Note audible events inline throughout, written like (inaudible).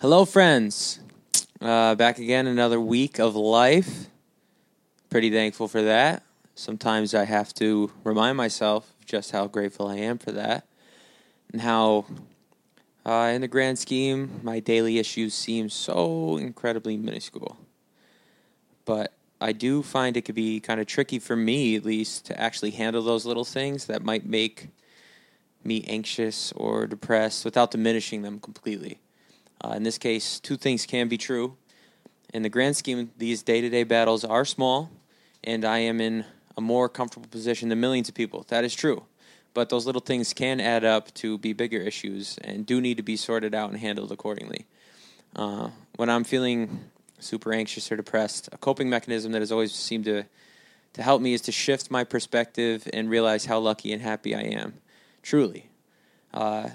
Hello, friends. Uh, back again, another week of life. Pretty thankful for that. Sometimes I have to remind myself just how grateful I am for that and how, uh, in the grand scheme, my daily issues seem so incredibly minuscule. But I do find it could be kind of tricky for me, at least, to actually handle those little things that might make me anxious or depressed without diminishing them completely. Uh, in this case, two things can be true. In the grand scheme, these day to day battles are small, and I am in a more comfortable position than millions of people. That is true. But those little things can add up to be bigger issues and do need to be sorted out and handled accordingly. Uh, when I'm feeling super anxious or depressed, a coping mechanism that has always seemed to, to help me is to shift my perspective and realize how lucky and happy I am. Truly. Uh,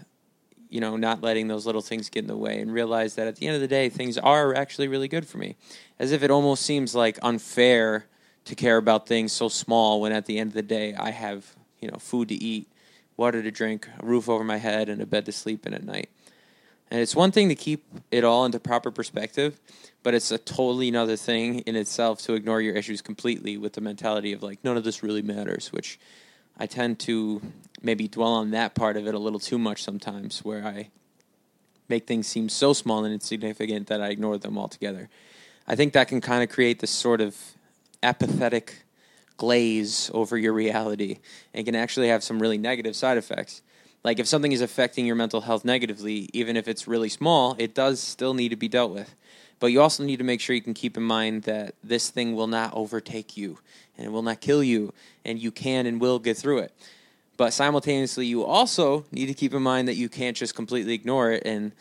you know, not letting those little things get in the way and realize that at the end of the day, things are actually really good for me. As if it almost seems like unfair to care about things so small when at the end of the day, I have, you know, food to eat, water to drink, a roof over my head, and a bed to sleep in at night. And it's one thing to keep it all into proper perspective, but it's a totally another thing in itself to ignore your issues completely with the mentality of like, none of this really matters, which I tend to maybe dwell on that part of it a little too much sometimes, where I make things seem so small and insignificant that I ignore them altogether. I think that can kind of create this sort of apathetic glaze over your reality and can actually have some really negative side effects. Like if something is affecting your mental health negatively, even if it's really small, it does still need to be dealt with. But you also need to make sure you can keep in mind that this thing will not overtake you and it will not kill you, and you can and will get through it. But simultaneously, you also need to keep in mind that you can't just completely ignore it and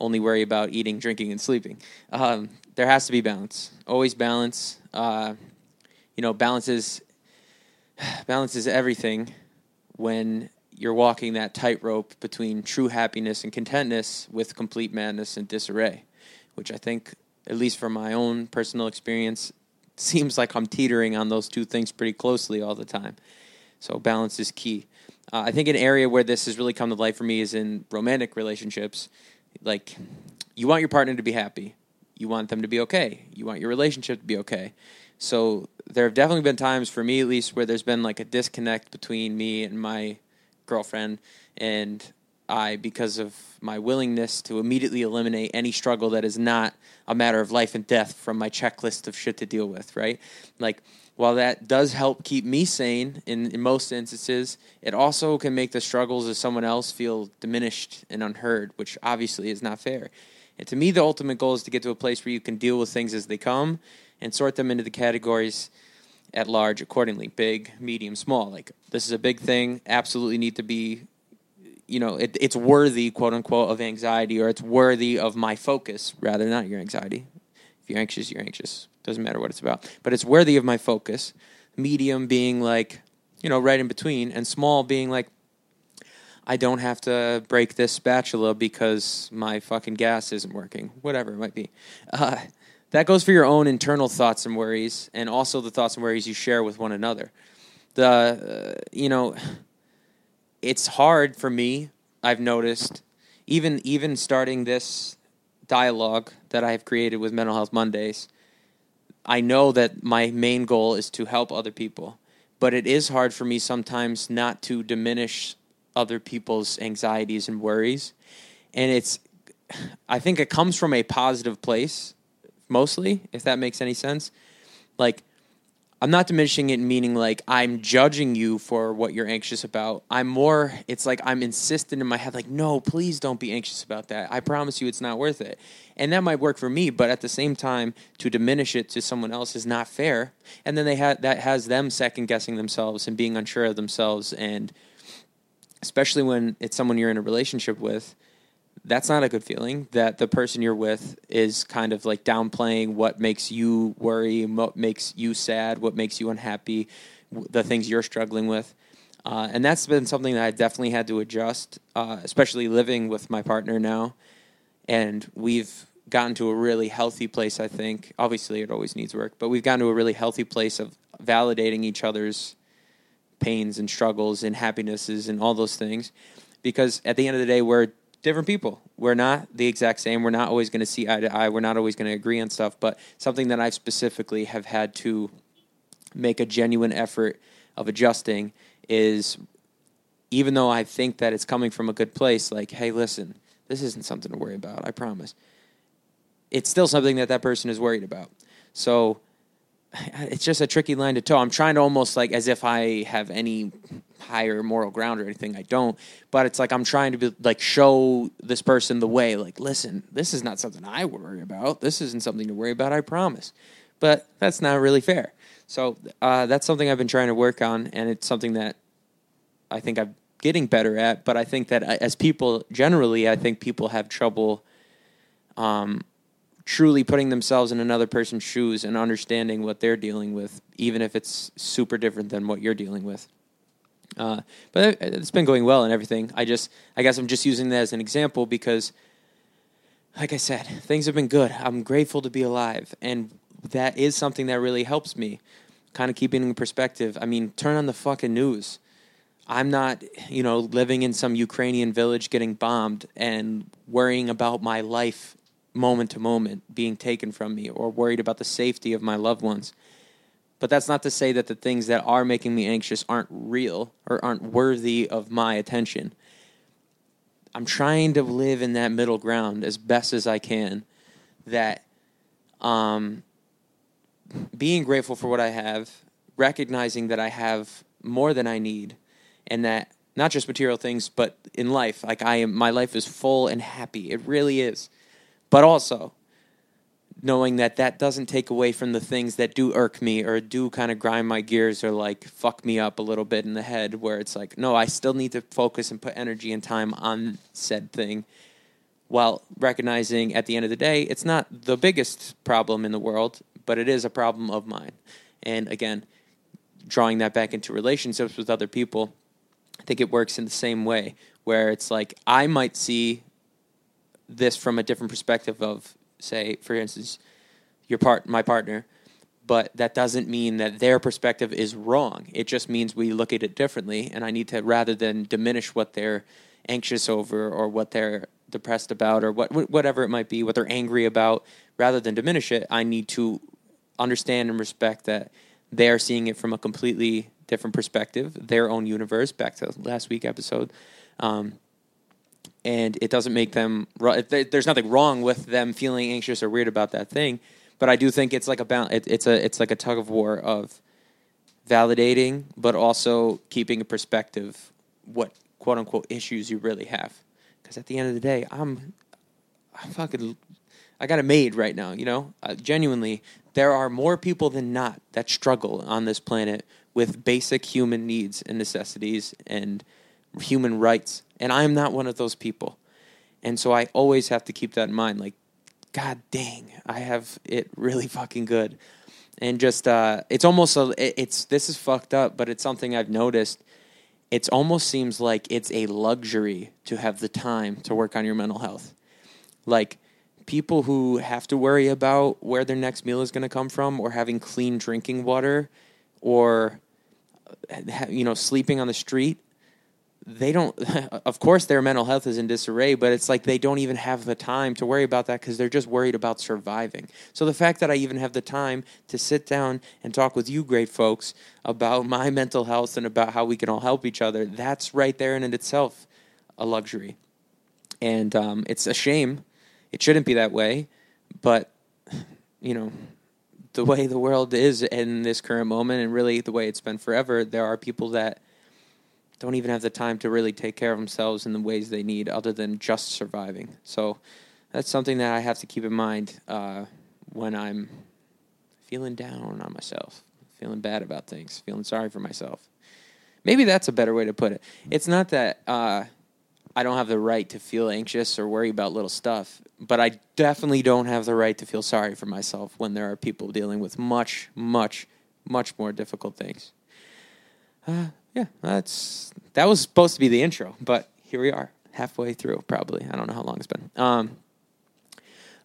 only worry about eating, drinking, and sleeping. Um, there has to be balance. Always balance. Uh, you know, balance is (sighs) balance is everything when you're walking that tightrope between true happiness and contentness with complete madness and disarray, which I think, at least from my own personal experience, (laughs) seems like I'm teetering on those two things pretty closely all the time. So balance is key. Uh, I think an area where this has really come to life for me is in romantic relationships. Like, you want your partner to be happy. You want them to be okay. You want your relationship to be okay. So there have definitely been times for me, at least, where there's been like a disconnect between me and my girlfriend, and I because of my willingness to immediately eliminate any struggle that is not a matter of life and death from my checklist of shit to deal with, right? Like, while that does help keep me sane in, in most instances, it also can make the struggles of someone else feel diminished and unheard, which obviously is not fair. And to me, the ultimate goal is to get to a place where you can deal with things as they come and sort them into the categories at large accordingly big, medium, small. Like, this is a big thing, absolutely need to be you know it, it's worthy quote unquote of anxiety or it's worthy of my focus. Rather not your anxiety. If you're anxious you're anxious. Doesn't matter what it's about. But it's worthy of my focus. Medium being like you know right in between and small being like i don't have to break this spatula because my fucking gas isn't working. Whatever it might be. Uh, that goes for your own internal thoughts and worries and also the thoughts and worries you share with one another. The uh, you know it's hard for me. I've noticed, even even starting this dialogue that I have created with Mental Health Mondays. I know that my main goal is to help other people, but it is hard for me sometimes not to diminish other people's anxieties and worries. And it's, I think it comes from a positive place, mostly, if that makes any sense. Like, I'm not diminishing it meaning like I'm judging you for what you're anxious about. I'm more, it's like I'm insistent in my head, like, no, please don't be anxious about that. I promise you it's not worth it. And that might work for me, but at the same time, to diminish it to someone else is not fair. And then they ha- that has them second guessing themselves and being unsure of themselves. And especially when it's someone you're in a relationship with, that's not a good feeling that the person you're with is kind of like downplaying what makes you worry, what makes you sad, what makes you unhappy, the things you're struggling with. Uh, and that's been something that I definitely had to adjust, uh, especially living with my partner now. And we've gotten to a really healthy place, I think. Obviously, it always needs work, but we've gotten to a really healthy place of validating each other's pains and struggles and happinesses and all those things. Because at the end of the day, we're different people. We're not the exact same. We're not always going to see eye to eye. We're not always going to agree on stuff. But something that I specifically have had to make a genuine effort of adjusting is even though I think that it's coming from a good place, like, hey, listen, this isn't something to worry about. I promise. It's still something that that person is worried about. So (laughs) it's just a tricky line to toe. I'm trying to almost like as if I have any higher moral ground or anything. I don't. But it's like I'm trying to be like show this person the way. Like, listen, this is not something I worry about. This isn't something to worry about. I promise. But that's not really fair. So uh, that's something I've been trying to work on, and it's something that I think I'm getting better at. But I think that uh, as people generally, I think people have trouble. Um, truly putting themselves in another person's shoes and understanding what they're dealing with, even if it's super different than what you're dealing with. Uh, but it's been going well and everything. I just, I guess I'm just using that as an example because, like I said, things have been good. I'm grateful to be alive, and that is something that really helps me, kind of keeping in perspective. I mean, turn on the fucking news. I'm not, you know, living in some Ukrainian village getting bombed and worrying about my life moment to moment being taken from me or worried about the safety of my loved ones. But that's not to say that the things that are making me anxious aren't real or aren't worthy of my attention. I'm trying to live in that middle ground as best as I can. That um, being grateful for what I have, recognizing that I have more than I need, and that not just material things, but in life, like I am, my life is full and happy. It really is. But also, knowing that that doesn't take away from the things that do irk me or do kind of grind my gears or like fuck me up a little bit in the head where it's like no i still need to focus and put energy and time on said thing while recognizing at the end of the day it's not the biggest problem in the world but it is a problem of mine. And again drawing that back into relationships with other people i think it works in the same way where it's like i might see this from a different perspective of say for instance your part my partner but that doesn't mean that their perspective is wrong. It just means we look at it differently and i need to rather than diminish what they're anxious over or what they're depressed about or what whatever it might be what they're angry about rather than diminish it i need to understand and respect that they're seeing it from a completely different perspective their own universe. Back to last week episode um, and it doesn't make them. There's nothing wrong with them feeling anxious or weird about that thing, but I do think it's like a. It's a it's like a tug of war of validating, but also keeping a perspective what quote unquote issues you really have. Because at the end of the day, I'm, I'm fucking, I got it made right now. You know, uh, genuinely, there are more people than not that struggle on this planet with basic human needs and necessities and human rights. And I am not one of those people. And so I always have to keep that in mind. Like, God dang, I have it really fucking good. And just, uh, it's almost, a, it's, this is fucked up, but it's something I've noticed. It almost seems like it's a luxury to have the time to work on your mental health. Like, people who have to worry about where their next meal is going to come from or having clean drinking water or uh, you know sleeping on the street they don't (laughs) of course their mental health is in disarray but it's like they don't even have the time to worry about that because they're just worried about surviving. So the fact that i even have the time to sit down and talk with you great folks about my (laughs) mental health and about how we can all help each other that's right there in itself a luxury. And um, it's a shame. It shouldn't be that way but (sighs) you know the way the world is in this current moment and really the way it's been forever there are people that don't even have the time to really take care of themselves in the ways they need other than just surviving. So that's something that I have to keep in mind uh, when I'm feeling down on myself, feeling bad about things, feeling sorry for myself. Maybe that's a better way to put it. It's not that uh, I don't have the right to feel anxious or worry about little stuff, but I definitely don't have the right to feel sorry for myself when there are people dealing with much, much, much more difficult things. Uh, yeah, that's that was supposed to be the intro, but here we are, halfway through. Probably, I don't know how long it's been. Um,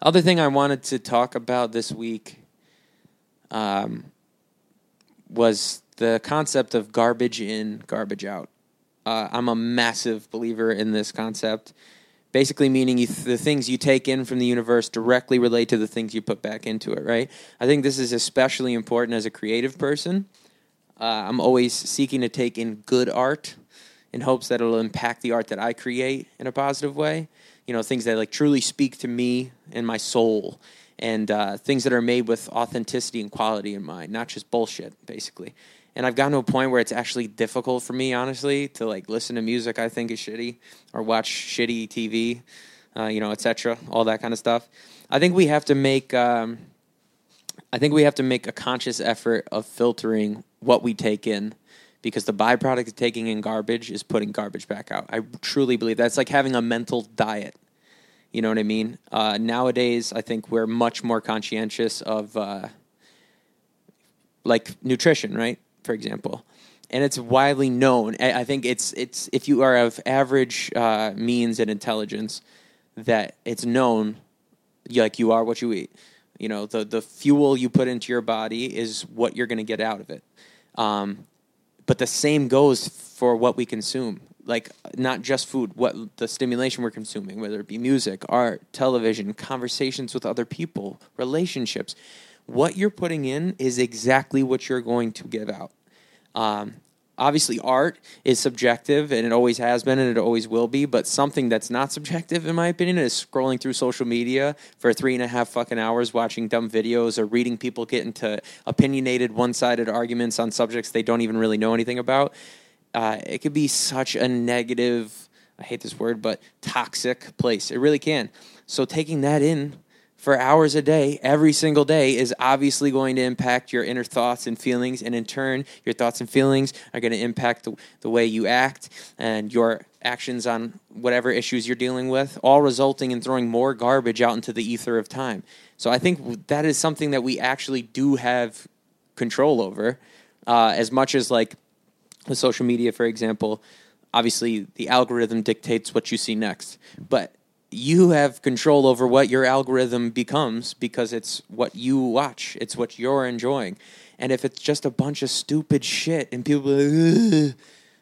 other thing I wanted to talk about this week um, was the concept of garbage in, garbage out. Uh, I'm a massive believer in this concept Basically, meaning you, the things you take in from the universe directly relate to the things you put back into it, right? I think this is especially important as a creative person. Uh, I'm always seeking to take in good art in hopes that it'll impact the art that I create in a positive way. You know, things that like truly speak to me and my soul, and uh, things that are made with authenticity and quality in mind, not just bullshit, basically and I've gotten to a point where it's actually difficult for me, honestly, to like listen to music I think is shitty or watch shitty TV, uh, you know, etc. All that kind of stuff. I think we have to make. Um, I think we have to make a conscious effort of filtering what we take in, because the byproduct of taking in garbage is putting garbage back out. I truly believe that's like having a mental diet. You know what I mean? Uh, nowadays, I think we're much more conscientious of. Uh, like nutrition, right? for example, and it's widely known. I think it's it's if you are of average uh, means and intelligence, that it's known, like you are what you eat. You know, the the fuel you put into your body is what you're going to get out of it. Um, but the same goes for what we consume. Like not just food, what the stimulation we're consuming, whether it be music, art, television, conversations with other people, relationships what you're putting in is exactly what you're going to give out. Um, obviously, art is subjective, and it always has been, and it always will be. But something that's not subjective, in my opinion, is scrolling through social media for three and a half fucking hours, watching dumb videos, or reading people get into opinionated, one-sided arguments on subjects they don't even really know anything about. Uh, it could be such a negative. I hate this word, but toxic place. It really can. So taking that in for hours a day, every single day, is obviously going to impact your inner thoughts and feelings. And in turn, your thoughts and feelings are going to impact the, the way you act and your actions on whatever issues you're dealing with, all resulting in throwing more garbage out into the ether of time. So I think that is something that we actually do have control over, uh, as much as like with social media, for example. Obviously, the algorithm dictates what you see next, but you have control over what your algorithm becomes because it's what you watch, it's what you're enjoying. And if it's just a bunch of stupid shit and people like,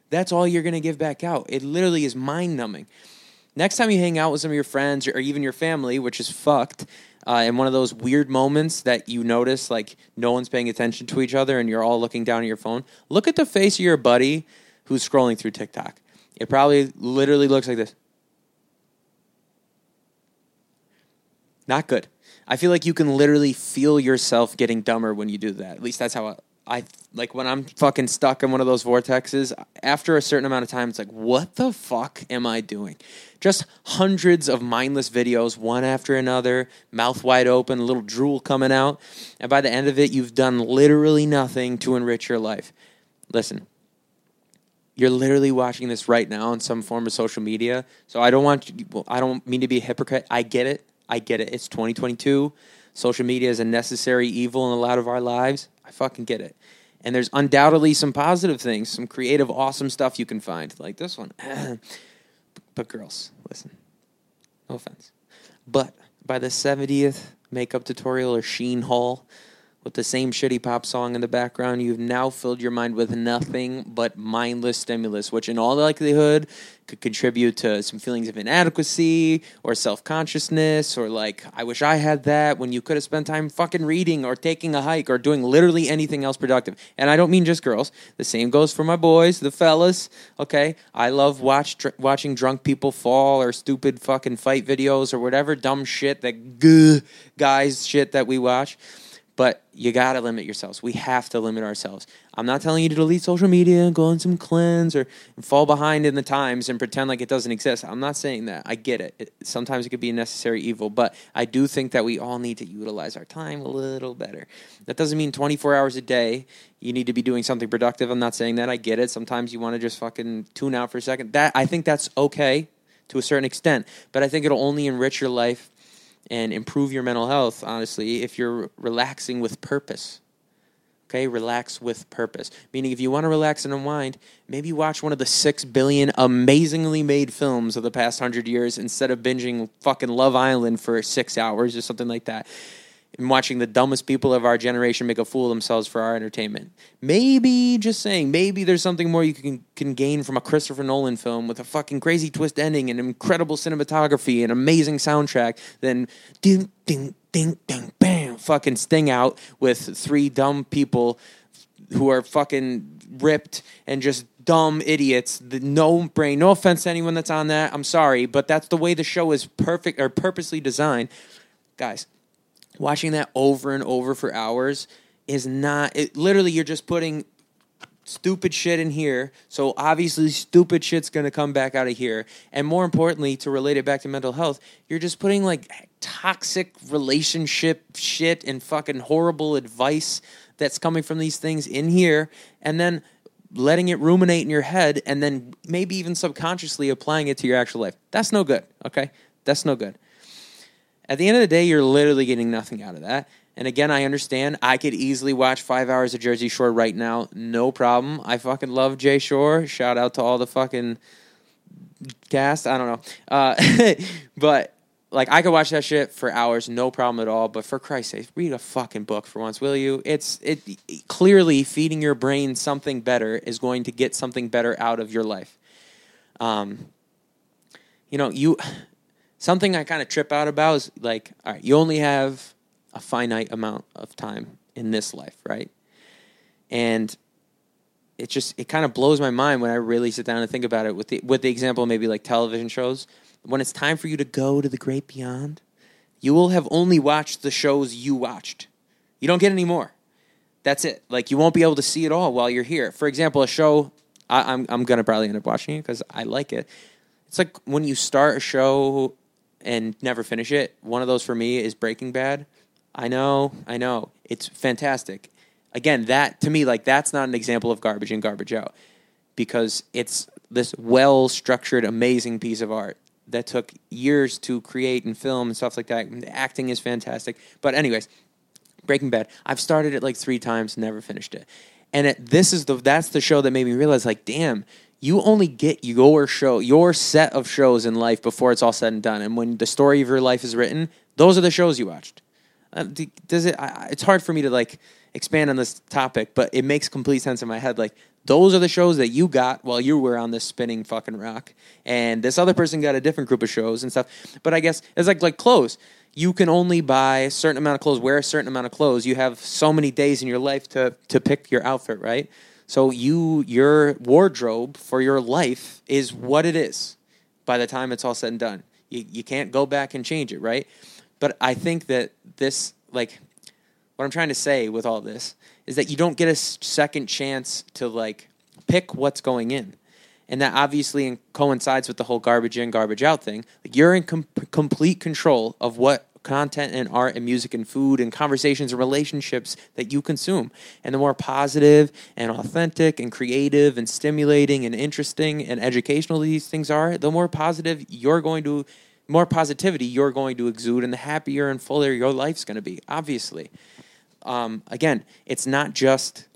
that's all you're going to give back out. It literally is mind numbing. Next time you hang out with some of your friends or even your family, which is fucked, uh, in one of those weird moments that you notice, like no one's paying attention to each other and you're all looking down at your phone, look at the face of your buddy who's scrolling through TikTok. It probably literally looks like this. Not good. I feel like you can literally feel yourself getting dumber when you do that. At least that's how I, I like when I'm fucking stuck in one of those vortexes. After a certain amount of time, it's like, what the fuck am I doing? Just hundreds of mindless videos, one after another, mouth wide open, a little drool coming out. And by the end of it, you've done literally nothing to enrich your life. Listen, you're literally watching this right now on some form of social media. So I don't want you, I don't mean to be a hypocrite. I get it. I get it. It's 2022. Social media is a necessary evil in a lot of our lives. I fucking get it. And there's undoubtedly some positive things, some creative, awesome stuff you can find, like this one. (clears throat) but girls, listen, no offense. But by the 70th makeup tutorial or Shein haul, with the same shitty pop song in the background, you've now filled your mind with nothing but mindless stimulus, which in all likelihood could contribute to some feelings of inadequacy or self consciousness or like, I wish I had that when you could have spent time fucking reading or taking a hike or doing literally anything else productive. And I don't mean just girls. The same goes for my boys, the fellas. Okay. I love watch, dr- watching drunk people fall or stupid fucking fight videos or whatever dumb shit that guys shit that we watch. But you got to limit yourselves. We have to limit ourselves. I'm not telling you to delete social media and go on some cleanse or fall behind in the times and pretend like it doesn't exist. I'm not saying that. I get it. it. Sometimes it could be a necessary evil, but I do think that we all need to utilize our time a little better. That doesn't mean 24 hours a day you need to be doing something productive. I'm not saying that. I get it. Sometimes you want to just fucking tune out for a second. That I think that's okay to a certain extent, but I think it'll only enrich your life and improve your mental health, honestly, if you're relaxing with purpose. Okay, relax with purpose. Meaning, if you want to relax and unwind, maybe watch one of the six billion amazingly made films of the past hundred years instead of binging fucking Love Island for six hours or something like that. And watching the dumbest people of our generation make a fool of themselves for our entertainment. Maybe, just saying, maybe there's something more you can, can gain from a Christopher Nolan film with a fucking crazy twist ending and incredible cinematography and amazing soundtrack than ding, ding, ding, ding, bam, fucking sting out with three dumb people who are fucking ripped and just dumb idiots. The, no brain. No offense to anyone that's on that. I'm sorry, but that's the way the show is perfect or purposely designed. Guys, watching that over and over for hours is not it literally you're just putting stupid shit in here. So obviously stupid shit's going to come back out of here. And more importantly to relate it back to mental health you're just putting like toxic relationship shit and fucking horrible advice that's coming from these things in here and then letting it ruminate in your head and then maybe even subconsciously applying it to your actual life. That's no good okay? That's no good at the end of the day, you're literally getting nothing out of that. And again, I understand. I could easily watch five hours of Jersey Shore right now, no problem. I fucking love Jay Shore. Shout out to all the fucking cast. I don't know, uh, (laughs) but like I could watch that shit for hours, no problem at all. But for Christ's sake, read a fucking book for once, will you? It's it clearly feeding your brain something better is going to get something better out of your life. Um, you know, you something I kind of trip out about is like, all right, you only have a finite amount of time in this life, right? And it just it kind of blows my mind when I really sit down and think about it with the with the example maybe like television shows. When it's time for you to go to the great beyond, you will have only watched the shows you watched. You don't get any more. That's it. Like you won't be able to see it all while you're here. For example, a show I, I'm I'm gonna probably end up watching it because I like it. It's like when you start a show and never finish it. One of those for me is Breaking Bad. I know, I know. It's fantastic. Again, that to me, like that's not an example of garbage in, garbage out. Because it's this well structured, amazing piece of art that took years to create and film and stuff like that. The acting is fantastic. But anyways, Breaking Bad. I've started it like three times, never finished it. And it, this is the that's the show that made me realize, like, damn, you only get your show, your set of shows in life before it's all said and done. And when the story of your life is written, those are the shows you watched. Uh, does it? I, it's hard for me to like expand on this topic, but it makes complete sense in my head. Like those are the shows that you got while you were on this spinning fucking rock, and this other person got a different group of shows and stuff. But I guess it's like like clothes. You can only buy a certain amount of clothes, wear a certain amount of clothes. You have so many days in your life to to pick your outfit, right? So you your wardrobe for your life is what it is by the time it's all said and done. You you can't go back and change it, right? But I think that this like what I'm trying to say with all this is that you don't get a second chance to like pick what's going in. And that obviously coincides with the whole garbage in, garbage out thing. Like you're in com- complete control of what content and art and music and food and conversations and relationships that you consume. And the more positive and authentic and creative and stimulating and interesting and educational these things are, the more positive you're going to more positivity you're going to exude and the happier and fuller your life's going to be obviously. Um, again it's not just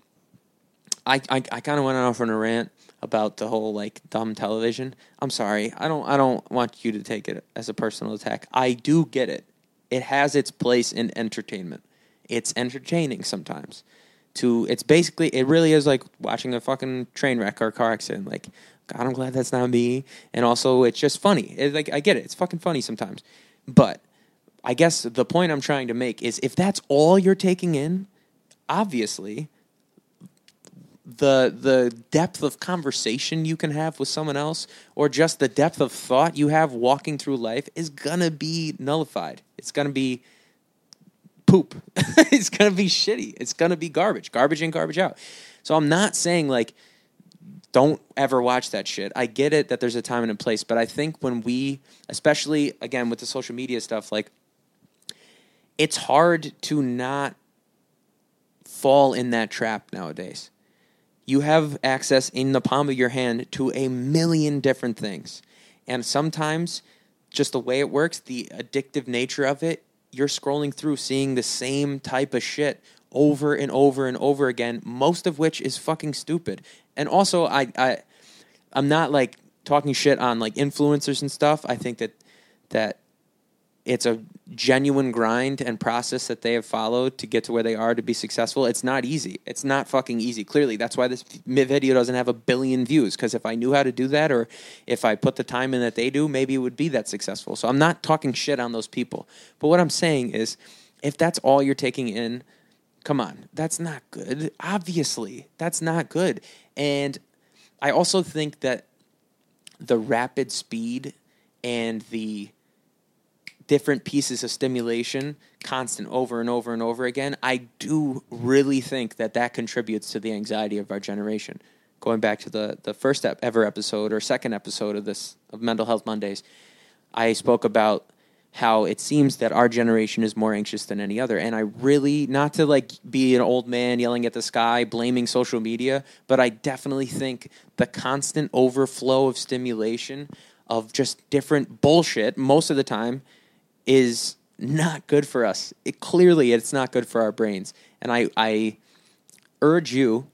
i, I, I kind of went off on a rant about the whole like dumb television. I'm sorry. I don't i don't want you to take it as a personal attack. I do get it it has its place in entertainment. It's entertaining sometimes. To it's basically it really is like watching a fucking train wreck or car accident. Like, God, I'm glad that's not me. And also, it's just funny. It's like I get it. It's fucking funny sometimes. But I guess the point I'm trying to make is if that's all you're taking in, obviously the the depth of conversation you can have with someone else or just the depth of thought you have walking through life is gonna be nullified. It's gonna be poop. (laughs) It's gonna be shitty. It's gonna be garbage. Garbage in garbage out. So i'm not saying like don't ever watch that shit. I get it that there's a time and a place but i think when we especially again with the social media stuff like it's hard to not fall in that trap nowadays you have access in the palm of your hand to a million different things. And sometimes, just the way it works, the addictive nature of it, you're scrolling through seeing the same type of shit over and over and over again, most of which is fucking stupid. And also, I, I I'm not like talking shit on like influencers and stuff. I think that that it's a genuine grind and process that they have followed to get to where they are to be successful. It's not easy. It's not fucking easy. Clearly, that's why this video doesn't have a billion views. Because if I knew how to do that, or if I put the time in that they do, maybe it would be that successful. So I'm not talking shit on those people. But what I'm saying is, if that's all you're taking in, come on, that's not good. Obviously, that's not good. And I also think that the rapid speed and the different pieces of stimulation constant over and over and over again i do really think that that contributes to the anxiety of our generation. Going back to the, the first ever episode or second episode of this of mental health mondays i spoke about how it seems that our generation is more anxious than any other. And i really not to like be an old man yelling at the sky blaming social media but i definitely think the constant overflow of stimulation of just different bullshit most of the time is not good for us. It clearly it's not good for our brains. And I I urge you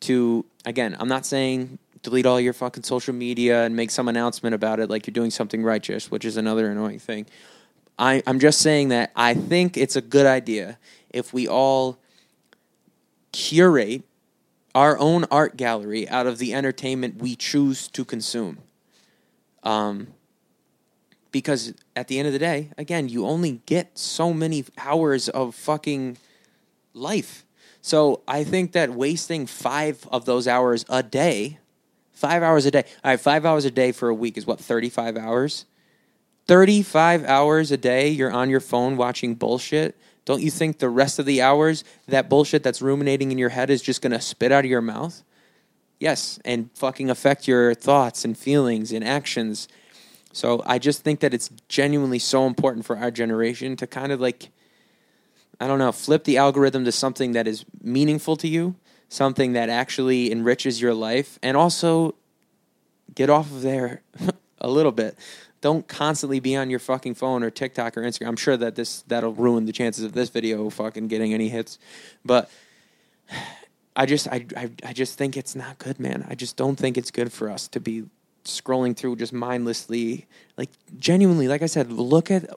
to again, I'm not saying delete all your fucking social media and make some announcement about it like you're doing something righteous, which is another annoying thing. I, I'm just saying that I think it's a good idea if we all curate our own art gallery out of the entertainment we choose to consume. Um, because at the end of the day, again, you only get so many hours of fucking life. So I think that wasting five of those hours a day, five hours a day, all right, five hours a day for a week is what, 35 hours? 35 hours a day you're on your phone watching bullshit. Don't you think the rest of the hours, that bullshit that's ruminating in your head is just going to spit out of your mouth? Yes, and fucking affect your thoughts and feelings and actions so I just think that it's genuinely so important for our generation to kind of like, I don't know, flip the algorithm to something that is meaningful to you, something that actually enriches your life, and also get off of there (laughs) a little bit. Don't constantly be on your fucking phone or TikTok or Instagram. I'm sure that this that'll ruin the chances of this video fucking getting any hits, but (sighs) I just I, I I just think it's not good, man. I just don't think it's good for us to be scrolling through just mindlessly like genuinely like i said look at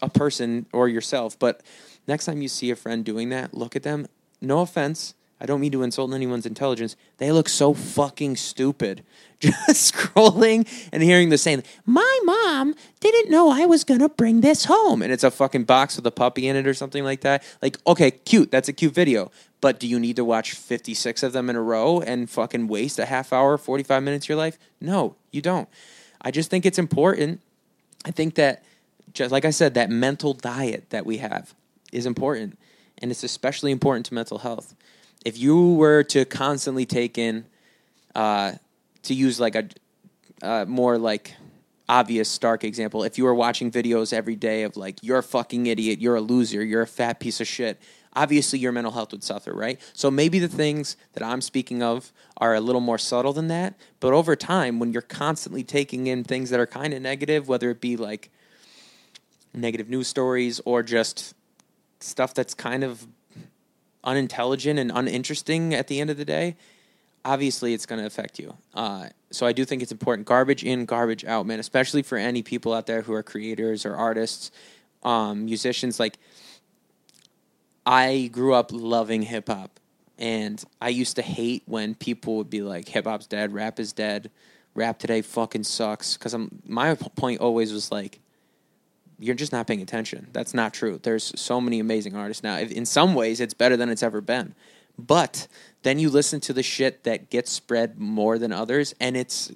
a person or yourself but next time you see a friend doing that look at them. No offense i don't mean to insult anyone's intelligence they look so fucking stupid. (laughs) Just scrolling and hearing the same my mom didn't know i was gonna bring this home and it's a fucking box with a puppy in it or something like that. Like okay cute that's a cute video but do you need to watch 56 of them in a row and fucking waste a half hour, 45 minutes of your life? No, you don't. I just think it's important. I think that, just like I said, that mental diet that we have is important. And it's especially important to mental health. If you were to constantly take in, uh, to use like a uh, more like obvious stark example if you were watching videos every day of like you're a fucking idiot you're a loser you're a fat piece of shit obviously your mental health would suffer, right? So maybe the things that I'm speaking of are a little more subtle than that. But over time, when you're constantly taking in things that are kind of negative, whether it be like negative news stories or just stuff that's kind of unintelligent and uninteresting at the end of the day, obviously it's going to affect you. Uh, so I do think it's important. Garbage in, garbage out, man. Especially for any people out there who are creators or artists, um, musicians. Like I grew up loving hip hop, and I used to hate when people would be like, "Hip hop's dead, rap is dead, rap today fucking sucks." Because I'm my point always was like, you're just not paying attention. That's not true. There's so many amazing artists now. In some ways, it's better than it's ever been, but then you listen to the shit that gets spread more than others, and it's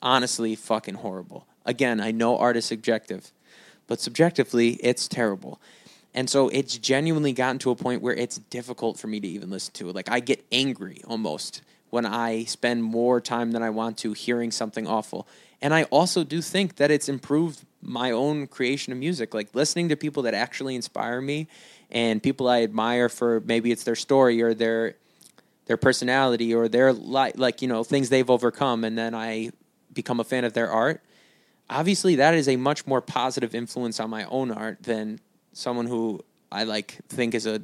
honestly fucking horrible. Again, I know art is subjective, but subjectively, it's terrible. And so it's genuinely gotten to a point where it's difficult for me to even listen to it. Like I get angry almost when I spend more time than I want to hearing something awful. And I also do think that it's improved my own creation of music. Like listening to people that actually inspire me and people I admire for maybe it's their story or their their personality or their li- like you know things they've overcome and then I become a fan of their art. Obviously that is a much more positive influence on my own art than someone who I like think is a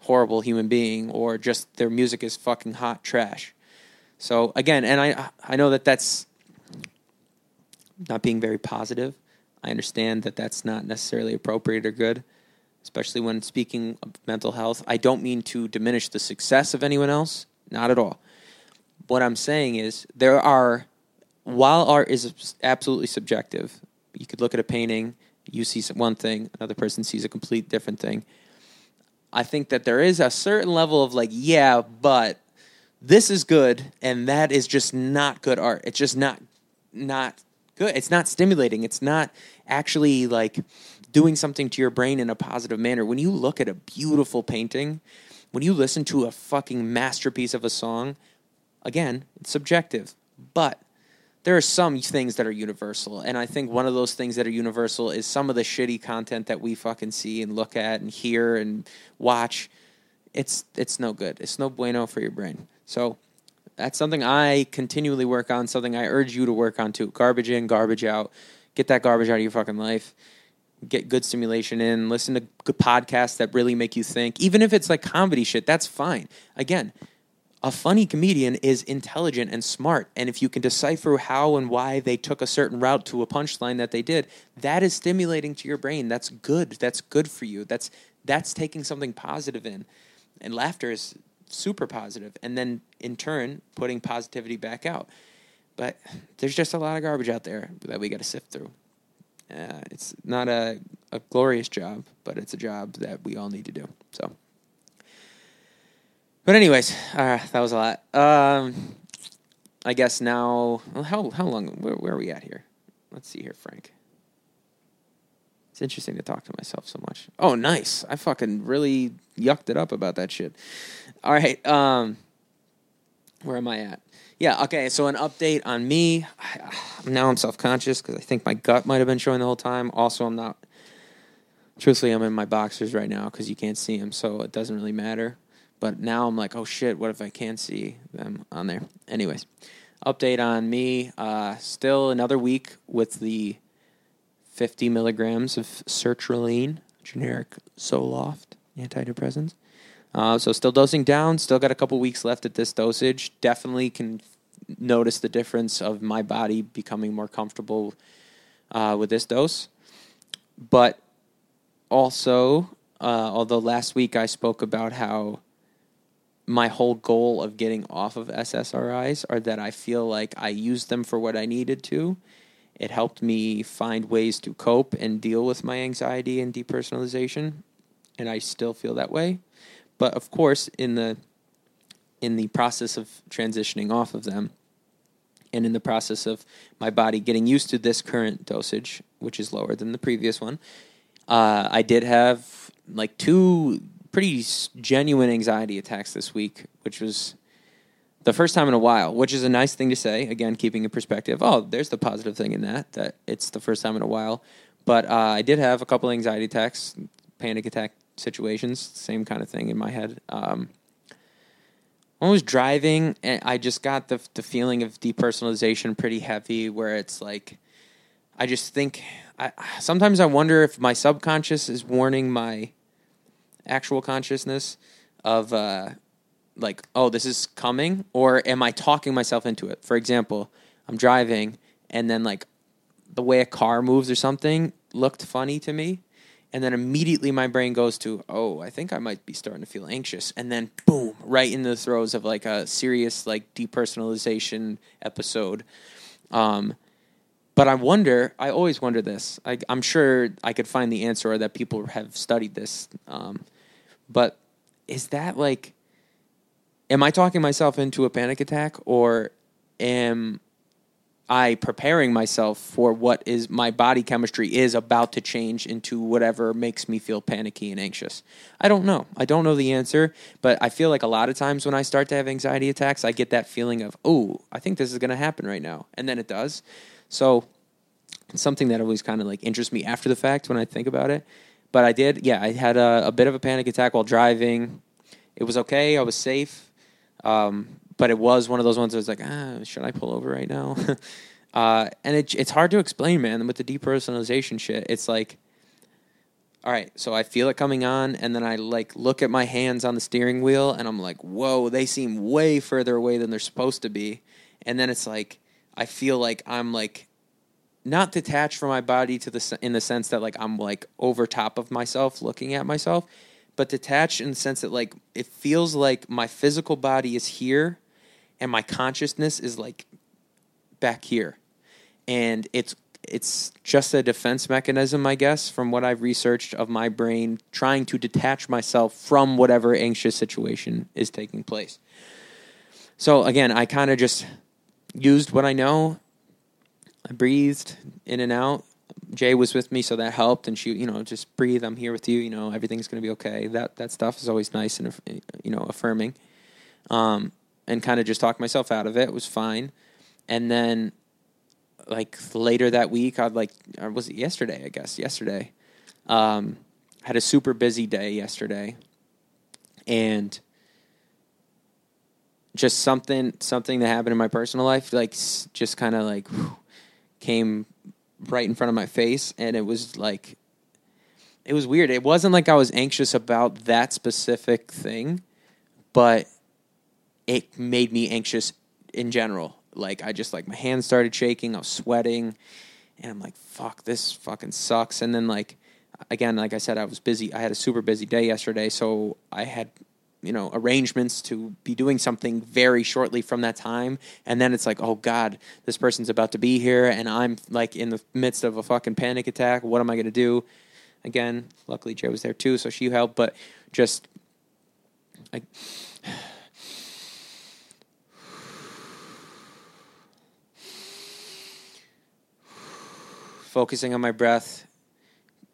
horrible human being or just their music is fucking hot trash. So again, and I I know that that's not being very positive. I understand that that's not necessarily appropriate or good, especially when speaking of mental health. I don't mean to diminish the success of anyone else, not at all. What I'm saying is there are, while art is absolutely subjective, you could look at a painting, you see one thing, another person sees a complete different thing. I think that there is a certain level of like, yeah, but this is good and that is just not good art. It's just not not good. It's not stimulating. It's not actually like doing something to your brain in a positive manner. When you look at a beautiful painting, when you listen to a fucking masterpiece of a song, again, it's subjective. But there are some things that are universal. And I think one of those things that are universal is some of the shitty content that we fucking see and look at and hear and watch. It's it's no good. It's no bueno for your brain. So that's something I continually work on, something I urge you to work on too. Garbage in, garbage out. Get that garbage out of your fucking life. Get good stimulation in. Listen to good podcasts that really make you think. Even if it's like comedy shit, that's fine. Again, a funny comedian is intelligent and smart. And if you can decipher how and why they took a certain route to a punchline that they did, that is stimulating to your brain. That's good. That's good for you. That's that's taking something positive in. And laughter is super positive. and then in turn putting positivity back out. But there's just a lot of garbage out there that we got to sift through. Uh, it's not a, a glorious job, but it's a job that we all need to do. So. But anyways, uh, that was a lot. Um, I guess now, well, how how long? Where, where are we at here? Let's see here, Frank. It's interesting to talk to myself so much. Oh, nice! I fucking really yucked it up about that shit. All right, um, where am I at? Yeah, okay. So an update on me. (sighs) now I'm self conscious because I think my gut might have been showing the whole time. Also, I'm not. Truthfully, I'm in my boxers right now because you can't see them, so it doesn't really matter. But now I'm like, oh shit, what if I can't see them on there? Anyways, update on me. Uh, still another week with the 50 milligrams of sertraline, generic Zoloft antidepressants. Uh, so still dosing down. Still got a couple weeks left at this dosage. Definitely can notice the difference of my body becoming more comfortable uh, with this dose. But also, uh, although last week I spoke about how my whole goal of getting off of SSRIs are that I feel like I used them for what I needed to. It helped me find ways to cope and deal with my anxiety and depersonalization, and I still feel that way. But of course, in the in the process of transitioning off of them, and in the process of my body getting used to this current dosage, which is lower than the previous one, uh, I did have like two pretty genuine anxiety attacks this week, which was the first time in a while, which is a nice thing to say. Again, keeping in perspective. Oh, there's the positive thing in that that it's the first time in a while. But uh, I did have a couple anxiety attacks, panic attack situations, same kind of thing in my head. Um, when I was driving, and I just got the the feeling of depersonalization pretty heavy, where it's like, I just think. I, sometimes I wonder if my subconscious is warning my actual consciousness of uh, like, oh, this is coming, or am I talking myself into it? For example, I'm driving and then like the way a car moves or something looked funny to me. And then immediately my brain goes to, oh, I think I might be starting to feel anxious. And then boom, right in the throes of like a serious like depersonalization episode. Um, but I wonder, I always wonder this. I, am sure I could find the answer or that people have studied this. Um, but is that like, am I talking myself into a panic attack or am I preparing myself for what is my body chemistry is about to change into whatever makes me feel panicky and anxious? I don't know. I don't know the answer, but I feel like a lot of times when I start to have anxiety attacks, I get that feeling of, oh, I think this is going to happen right now. And then it does. So it's something that always kind of like interests me after the fact when I think about it. But I did, yeah, I had a, a bit of a panic attack while driving. It was okay. I was safe. Um, but it was one of those ones that was like, ah, should I pull over right now? (laughs) uh, and it, it's hard to explain, man. With the depersonalization shit, it's like, all right, so I feel it coming on, and then I like look at my hands on the steering wheel, and I'm like, whoa, they seem way further away than they're supposed to be. And then it's like, I feel like I'm like not detached from my body to the in the sense that like I'm like over top of myself looking at myself, but detached in the sense that like it feels like my physical body is here and my consciousness is like back here. And it's it's just a defense mechanism, I guess, from what I've researched of my brain trying to detach myself from whatever anxious situation is taking place. So again, I kind of just used what I know. I breathed in and out. Jay was with me, so that helped. And she, you know, just breathe. I'm here with you. You know, everything's to be okay. That that stuff is always nice and you know affirming. Um, and kind of just talk myself out of it. It was fine. And then, like later that week, I'd like, or was it yesterday? I guess yesterday. Um, had a super busy day yesterday, and just something something that happened in my personal life like just kind of like came right in front of my face and it was like it was weird. It wasn't like i was anxious about that specific thing but it made me anxious in general. Like i just like my hands started shaking i was sweating and i'm like fuck this fucking sucks. And then like again like i said i was busy. I had a super busy day yesterday so i had you know arrangements to be doing something very shortly from that time. And then it's like oh god this person's about to be here and i'm like in the midst of a fucking panic attack. What am i going to do? Again luckily jay was there too so she helped but just like (sighs) focusing on my breath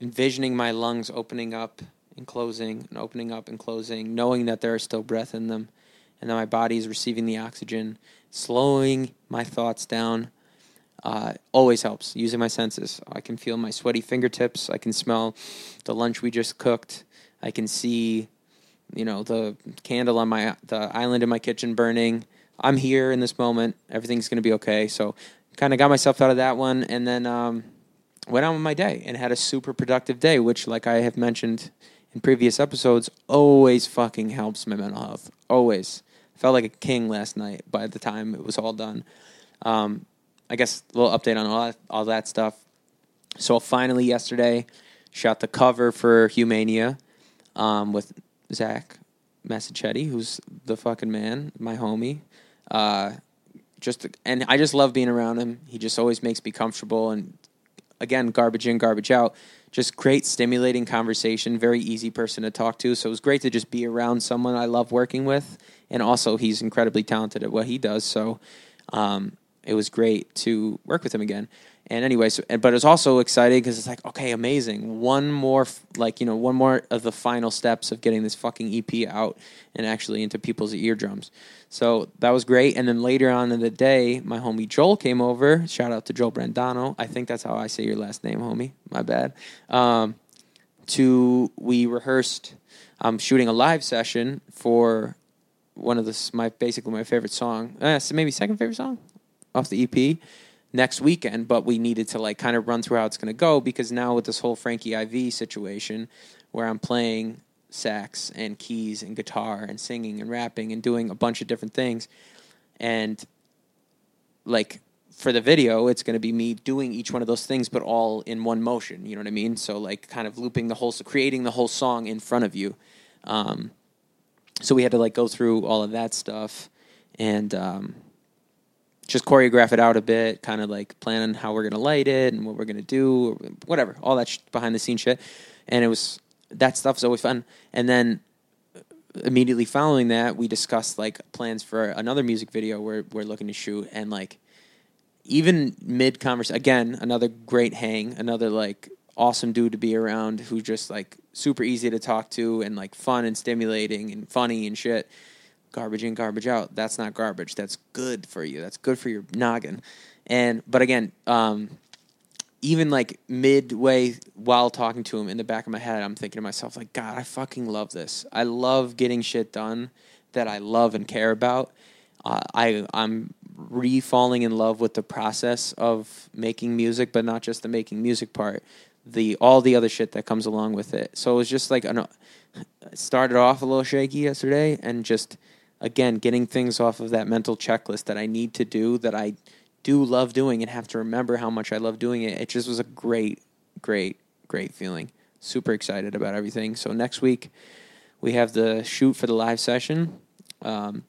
envisioning my lungs opening up and closing and opening up and closing, knowing that there is still breath in them and that my body is receiving the oxygen, slowing my thoughts down. Uh, always helps using my senses. I can feel my sweaty fingertips. I can smell the lunch we just cooked. I can see, you know, the candle on my the island in my kitchen burning. I'm here in this moment. Everything's going to be okay. So, kind of got myself out of that one, and then um, went on with my day and had a super productive day. Which, like I have mentioned in previous episodes always fucking helps my mental health. Always. Felt like a king last night by the time it was all done. Um, I guess a little update on all that, all that stuff. So finally yesterday, shot the cover for Humania um, with Zach Massachetti, who's the fucking man, my homie. Uh, just and I just love being around him. He just always makes me comfortable and again, garbage in, garbage out just great, stimulating conversation. Very easy person to talk to. So it was great to just be around someone I love working with, and also he's incredibly talented at what he does. So um, it was great to work with him again. And anyway, so, but it was also exciting because it's like, okay, amazing. One more, like, you know, one more of the final steps of getting this fucking EP out and actually into people's eardrums. So that was great. And then later on in the day, my homie Joel came over. Shout out to Joel Brandano. I think that's how I say your last name, homie. My bad. Um, to, we rehearsed, I'm um, shooting a live session for one of the, my, basically my favorite song, uh, so maybe second favorite song off the EP next weekend, but we needed to like kind of run through how it's going to go because now with this whole Frankie IV situation where I'm playing sax and keys and guitar and singing and rapping and doing a bunch of different things and like for the video it's going to be me doing each one of those things but all in one motion you know what i mean? So like kind of looping the whole so creating the whole song in front of you. Um, so we had to like go through all of that stuff and um, just choreograph it out a bit, kind of like plan on how we're gonna light it and what we're gonna do, or whatever, all that sh- behind the scenes shit. And it was that stuff's always fun. And then uh, immediately following that, we discussed like plans for another music video we're we're looking to shoot, and like even mid conversation, again, another great hang, another like awesome dude to be around who's just like super easy to talk to and like fun and stimulating and funny and shit garbage in, garbage out. That's not garbage. That's good for you. That's good for your noggin. And but again, um, even like midway while talking to him in the back of my head, I'm thinking to myself like, God, I fucking love this. I love getting shit done that I love and care about. Uh, I I'm re falling in love with the process of making music, but not just the making music part. The all the other shit that comes along with it. So it was just like an, started off a little shaky yesterday, and just again, getting things off of that mental checklist that I need to do that I do love doing and have to remember how much I love doing it. It just was a great, great, great feeling. Super excited about everything. So next week we have the shoot for the live session, um,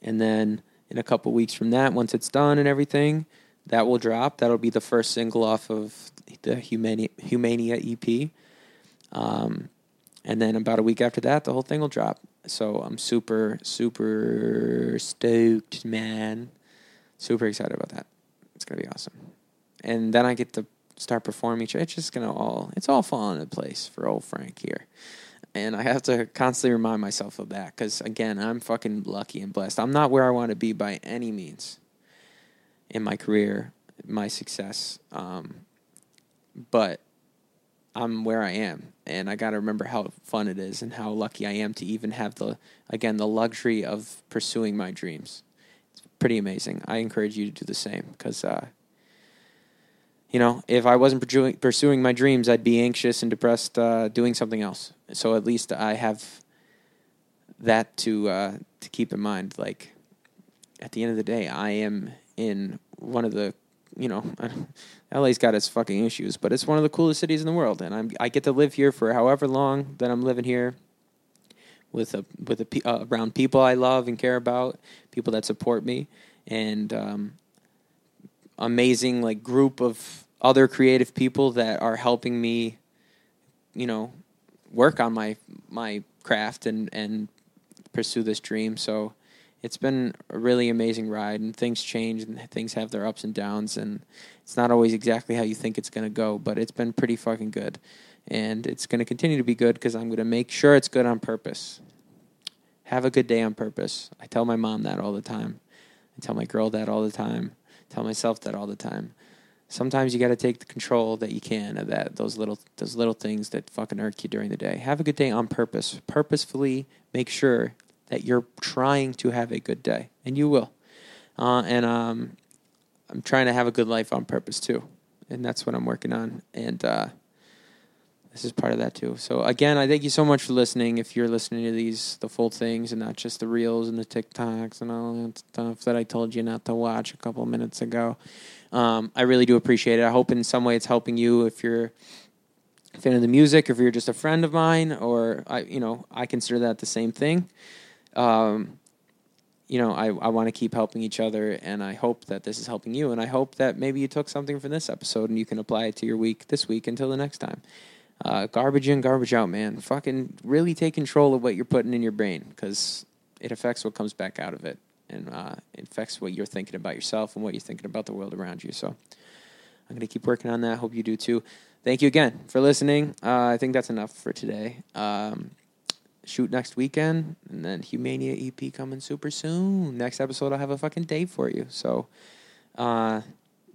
and then in a couple weeks from that, once it's done and everything, that will drop. That'll be the first single off of the Humania, Humania EP. Um, and then about a week after that, the whole thing will drop. So I'm super, super stoked, man. Super excited about that. It's gonna be awesome. And then I get to start performing. It's just gonna all it's all fall into place for old Frank here. And I have to constantly remind myself of that because again, I'm fucking lucky and blessed. I'm not where I want to be by any means in my career, my success. Um, but I'm where I am, and I got to remember how fun it is and how lucky I am to even have the again the luxury of pursuing my dreams. It's pretty amazing. I encourage you to do the same because, uh, you know, if I wasn't pursuing, my dreams, I'd be anxious and depressed uh, doing something else. So at least I have that to uh, to keep in mind. Like at the end of the day, I am in one of the you know, (laughs) LA's got its fucking issues, but it's one of the coolest cities in the world, and I'm I get to live here for however long that I'm living here, with a with a uh, around people I love and care about, people that support me, and um, amazing like group of other creative people that are helping me, you know, work on my my craft and and pursue this dream. So it's been a really amazing ride and things change and things have their ups and downs and it's not always exactly how you think it's going to go but it's been pretty fucking good. And it's going to continue to be good because i'm going to make sure it's good on purpose. Have a good day on purpose. I tell my mom that all the time. I tell my girl that all the time. I tell myself that all the time. Sometimes you got to take the control that you can of that those little those little things that fucking irk you during the day. Have a good day on purpose. Purposefully make sure that you're trying to have a good day, and you will. Uh, and um, I'm trying to have a good life on purpose too, and that's what I'm working on. And uh, this is part of that too. So again, I thank you so much for listening. If you're listening to these, the full things, and not just the reels and the TikToks and all that stuff that I told you not to watch a couple minutes ago, um, I really do appreciate it. I hope in some way it's helping you. If you're a fan of the music, if you're just a friend of mine, or I, you know, I consider that the same thing um, you know, I, I want to keep helping each other, and I hope that this is helping you. And I hope that maybe you took something from this episode and you can apply it to your week this week until the next time. Uh, garbage in, garbage out, man. Fucking really take control of what you're putting in your brain because it affects what comes back out of it, and uh, it affects what you're thinking about yourself and what you're thinking about the world around you. So I'm gonna keep working on that. Hope you do too. Thank you again for listening. Uh, I think that's enough for today. Um, shoot next weekend, and then Humania EP coming super soon. Next episode, I'll have a fucking date for you. So, uh,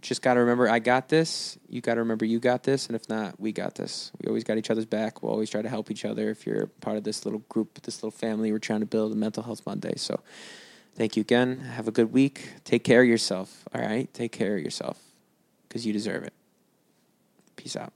just got to remember, I got this. You got to remember, you got this. And if not, we got this. We always got each other's back. We'll always try to help each other. If you're part of this little group, this little family, we're trying to build a mental health Monday. So, thank you again. Have a good week. Take care of yourself. All right? Take care of yourself because you deserve it. Peace out.